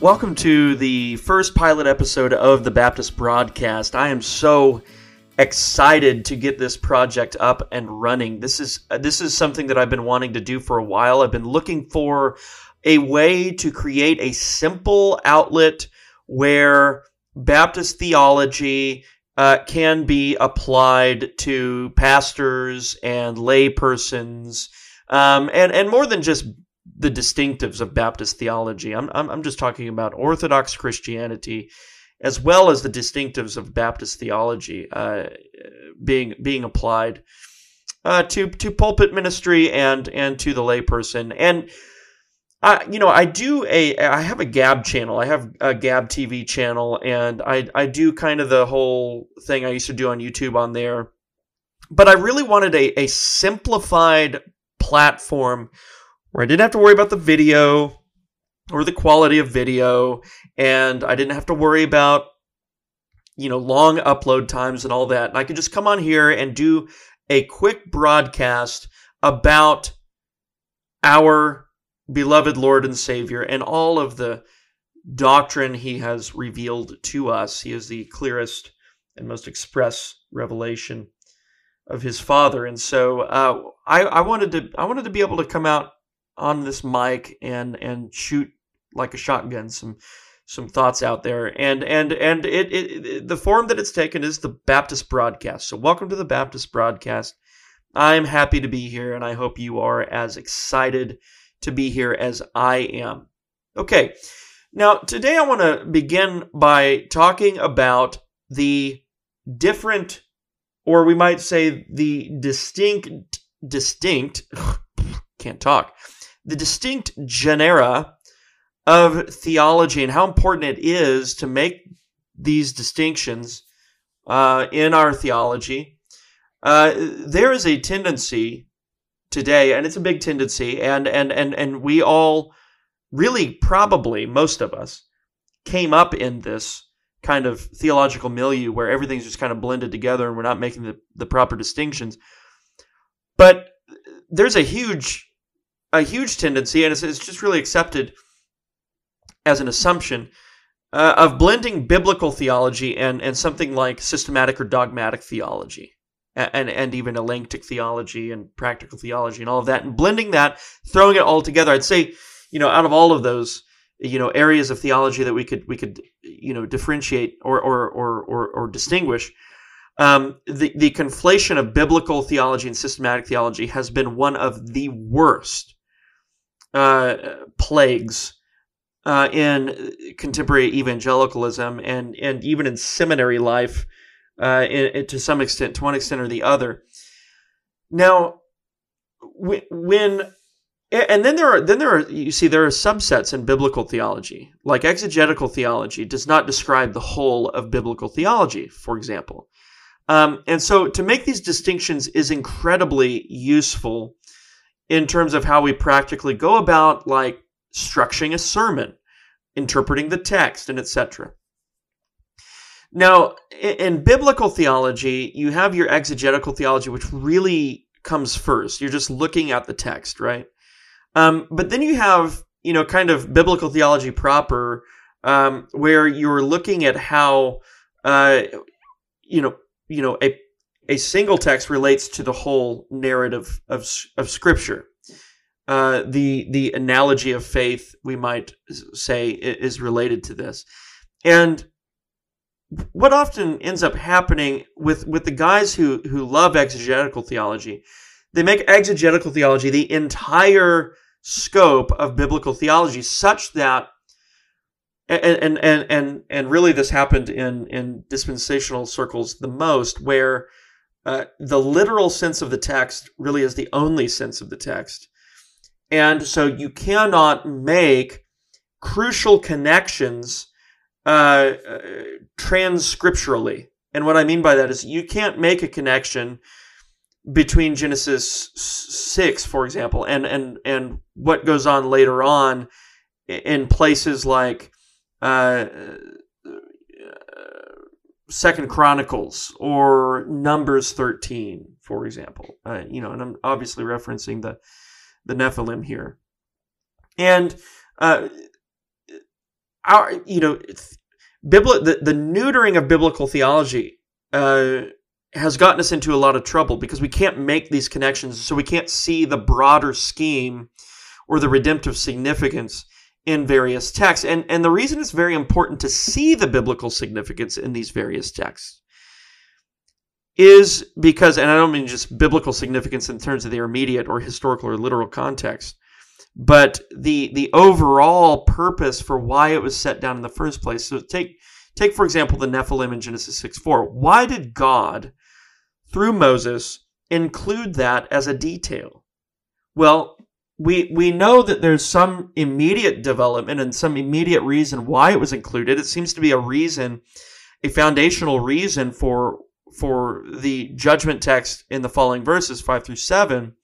Welcome to the first pilot episode of the Baptist broadcast. I am so excited to get this project up and running. This is this is something that I've been wanting to do for a while. I've been looking for a way to create a simple outlet where Baptist theology uh, can be applied to pastors and laypersons, um, and and more than just the distinctives of Baptist theology. I'm, I'm, I'm just talking about Orthodox Christianity as well as the distinctives of Baptist theology uh, being being applied uh, to to pulpit ministry and and to the layperson. And I, you know, I do a I have a Gab channel. I have a Gab TV channel, and I I do kind of the whole thing I used to do on YouTube on there. But I really wanted a, a simplified platform where I didn't have to worry about the video or the quality of video, and I didn't have to worry about you know long upload times and all that. And I could just come on here and do a quick broadcast about our beloved Lord and Savior and all of the doctrine he has revealed to us. He is the clearest and most express revelation of his Father, and so uh, I, I wanted to I wanted to be able to come out on this mic and and shoot like a shotgun some some thoughts out there and and and it, it, it, the form that it's taken is the Baptist broadcast. So welcome to the Baptist broadcast. I'm happy to be here and I hope you are as excited to be here as I am. Okay. Now, today I want to begin by talking about the different or we might say the distinct distinct can't talk the distinct genera of theology and how important it is to make these distinctions uh, in our theology. Uh, there is a tendency today, and it's a big tendency, and and and and we all really probably most of us came up in this kind of theological milieu where everything's just kind of blended together and we're not making the, the proper distinctions. But there's a huge a huge tendency, and it's, it's just really accepted as an assumption, uh, of blending biblical theology and, and something like systematic or dogmatic theology. And, and even elenctic theology and practical theology and all of that, and blending that, throwing it all together. I'd say, you know, out of all of those, you know, areas of theology that we could we could you know differentiate or or or or, or distinguish, um, the the conflation of biblical theology and systematic theology has been one of the worst uh, plagues uh, in contemporary evangelicalism and and even in seminary life uh, in, in, to some extent, to one extent or the other. Now, when and then there are then there are you see there are subsets in biblical theology like exegetical theology does not describe the whole of biblical theology for example um, and so to make these distinctions is incredibly useful in terms of how we practically go about like structuring a sermon, interpreting the text, and etc. Now, in biblical theology, you have your exegetical theology, which really comes first. You're just looking at the text, right? Um, but then you have, you know, kind of biblical theology proper, um, where you're looking at how, uh, you know, you know, a a single text relates to the whole narrative of, of Scripture. Uh, the the analogy of faith, we might say, is related to this, and what often ends up happening with with the guys who who love exegetical theology, they make exegetical theology the entire scope of biblical theology, such that and and and and really this happened in in dispensational circles the most where uh, the literal sense of the text really is the only sense of the text. And so you cannot make crucial connections uh, uh, transcripturally. And what I mean by that is you can't make a connection between Genesis 6, for example, and, and, and what goes on later on in places like uh, Second Chronicles or Numbers 13, for example. Uh, you know, and I'm obviously referencing the the Nephilim here. And uh, our you know bibli- the, the neutering of biblical theology uh, has gotten us into a lot of trouble because we can't make these connections so we can't see the broader scheme or the redemptive significance in various texts and and the reason it's very important to see the biblical significance in these various texts is because and I don't mean just biblical significance in terms of their immediate or historical or literal context but the the overall purpose for why it was set down in the first place. So take take for example the Nephilim in Genesis 6 4. Why did God, through Moses, include that as a detail? Well, we we know that there's some immediate development and some immediate reason why it was included. It seems to be a reason, a foundational reason for for the judgment text in the following verses five through seven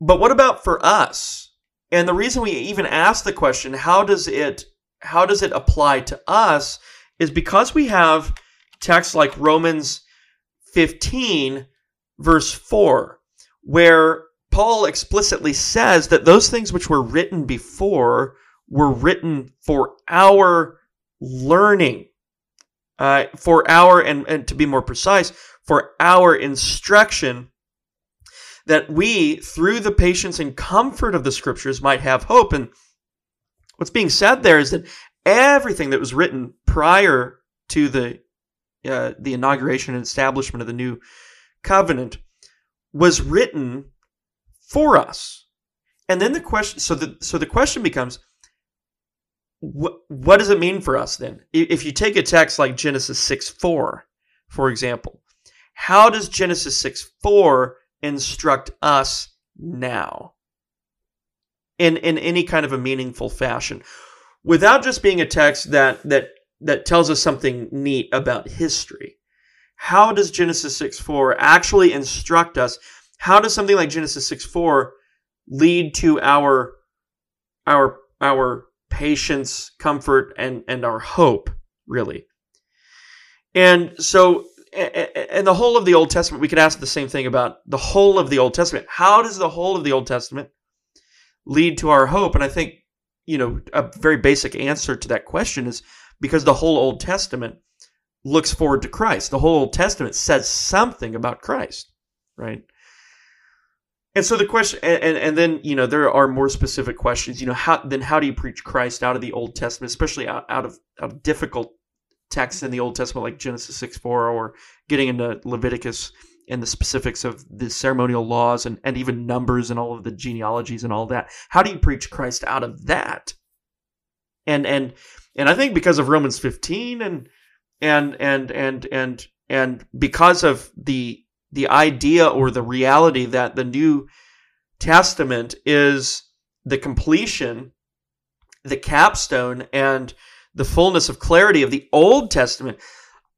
but what about for us? And the reason we even ask the question, how does it how does it apply to us is because we have texts like Romans 15 verse 4 where Paul explicitly says that those things which were written before were written for our learning, uh, for our, and, and to be more precise, for our instruction, that we, through the patience and comfort of the scriptures, might have hope. And what's being said there is that everything that was written prior to the uh, the inauguration and establishment of the new covenant was written for us. And then the question, so the so the question becomes, what what does it mean for us then? If you take a text like Genesis six four, for example, how does Genesis six four instruct us now in in any kind of a meaningful fashion without just being a text that that that tells us something neat about history how does genesis 6 4 actually instruct us how does something like genesis 6 4 lead to our our our patience comfort and and our hope really and so and the whole of the Old Testament, we could ask the same thing about the whole of the Old Testament. How does the whole of the Old Testament lead to our hope? And I think, you know, a very basic answer to that question is because the whole Old Testament looks forward to Christ. The whole Old Testament says something about Christ, right? And so the question, and, and then you know there are more specific questions. You know, how then how do you preach Christ out of the Old Testament, especially out, out of out of difficult texts in the Old Testament, like Genesis 6 4, or getting into Leviticus and the specifics of the ceremonial laws and, and even numbers and all of the genealogies and all that. How do you preach Christ out of that? And and and I think because of Romans 15 and and and and and and because of the the idea or the reality that the New Testament is the completion, the capstone, and the fullness of clarity of the Old Testament,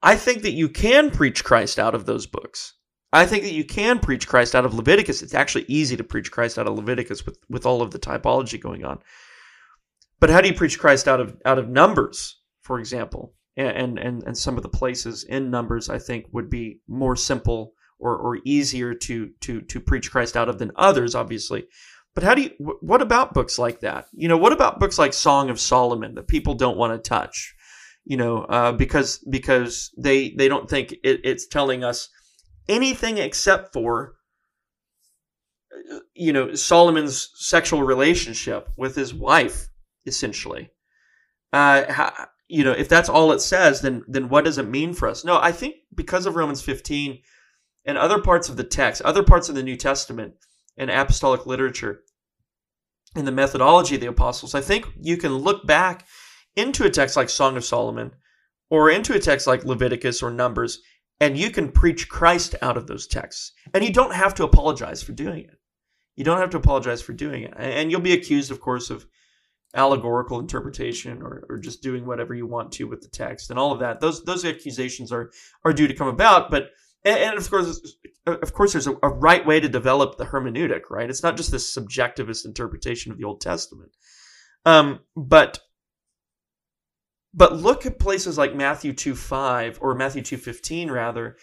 I think that you can preach Christ out of those books. I think that you can preach Christ out of Leviticus. It's actually easy to preach Christ out of Leviticus with, with all of the typology going on. But how do you preach Christ out of out of Numbers, for example? And and and some of the places in Numbers I think would be more simple or, or easier to to to preach Christ out of than others, obviously. But how do you, what about books like that? You know, what about books like Song of Solomon that people don't want to touch? You know, uh, because because they they don't think it, it's telling us anything except for you know Solomon's sexual relationship with his wife, essentially. Uh, how, you know, if that's all it says, then then what does it mean for us? No, I think because of Romans 15 and other parts of the text, other parts of the New Testament, and apostolic literature and the methodology of the apostles, I think you can look back into a text like Song of Solomon or into a text like Leviticus or Numbers, and you can preach Christ out of those texts. And you don't have to apologize for doing it. You don't have to apologize for doing it. And you'll be accused, of course, of allegorical interpretation or, or just doing whatever you want to with the text and all of that. Those those accusations are are due to come about, but and, and of course, of course, there's a, a, right way to develop the hermeneutic, right? It's not just this subjectivist interpretation of the Old Testament. Um, but but look at places like Matthew 2 5 or Matthew two fifteen rather,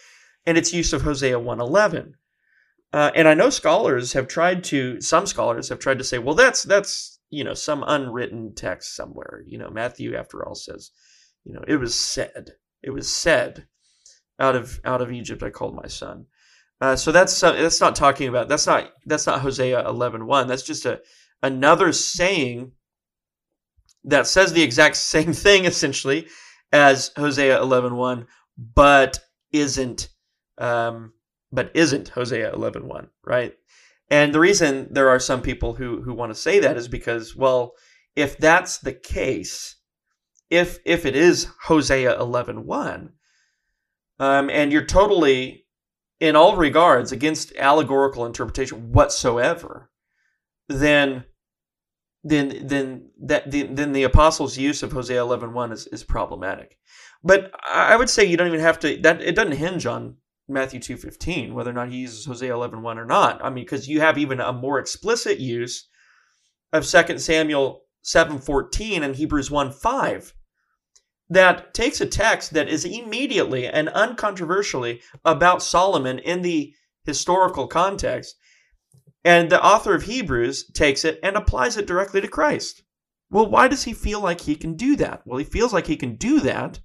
and its use of Hosea one eleven. Uh, and I know scholars have tried to, some scholars have tried to say, well, that's that's you know some unwritten text somewhere. You know, Matthew, after all, says, you know, it was said, it was said, out of out of Egypt I called my son. Uh, so that's uh, that's not talking about that's not that's not Hosea 11:1. That's just a another saying that says the exact same thing essentially as Hosea 11:1, but isn't um, but isn't Hosea 11:1, right? And the reason there are some people who who want to say that is because, well, if that's the case, if if it is Hosea 11:1, um, and you're totally, in all regards, against allegorical interpretation whatsoever, then then then that then the apostles' use of Hosea 11:1 is is problematic. But I would say you don't even have to that it doesn't hinge on Matthew 2:15 whether or not he uses Hosea 11:1 or not. I mean because you have even a more explicit use of 2 Samuel 7:14 and Hebrews 1:5 that takes a text that is immediately and uncontroversially about Solomon in the historical context and the author of Hebrews takes it and applies it directly to Christ. Well, why does he feel like he can do that? Well, he feels like he can do that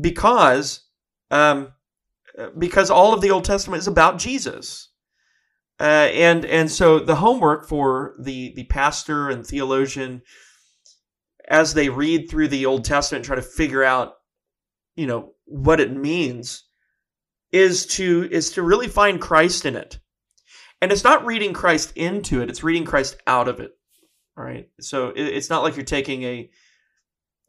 because um, because all of the Old Testament is about Jesus. Uh, and and so the homework for the the pastor and theologian as they read through the Old Testament try to figure out you know what it means is to is to really find Christ in it. And it's not reading Christ into it, it's reading Christ out of it. All right. So it's not like you're taking a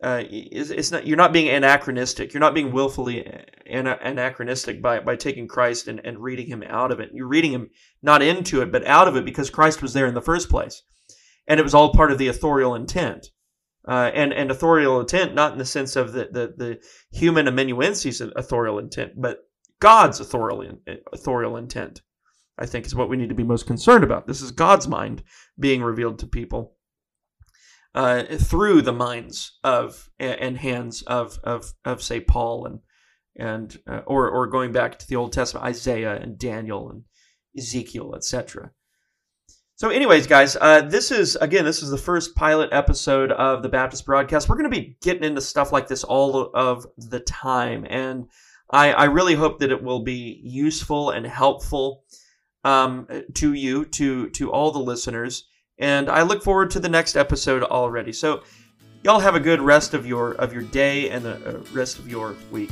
uh, it's, not you're not being anachronistic. You're not being willfully anachronistic by, by taking Christ and, and reading him out of it. You're reading him not into it, but out of it because Christ was there in the first place, and it was all part of the authorial intent. Uh, and and authorial intent, not in the sense of the the, the human amanuensis authorial intent, but God's authorial authorial intent. I think is what we need to be most concerned about. This is God's mind being revealed to people uh, through the minds of and hands of of of say Paul and and uh, or or going back to the Old Testament, Isaiah and Daniel and Ezekiel, etc. So, anyways, guys, uh, this is again, this is the first pilot episode of the Baptist broadcast. We're going to be getting into stuff like this all of the time, and I, I really hope that it will be useful and helpful um, to you, to to all the listeners. And I look forward to the next episode already. So y'all have a good rest of your of your day and the uh, rest of your week.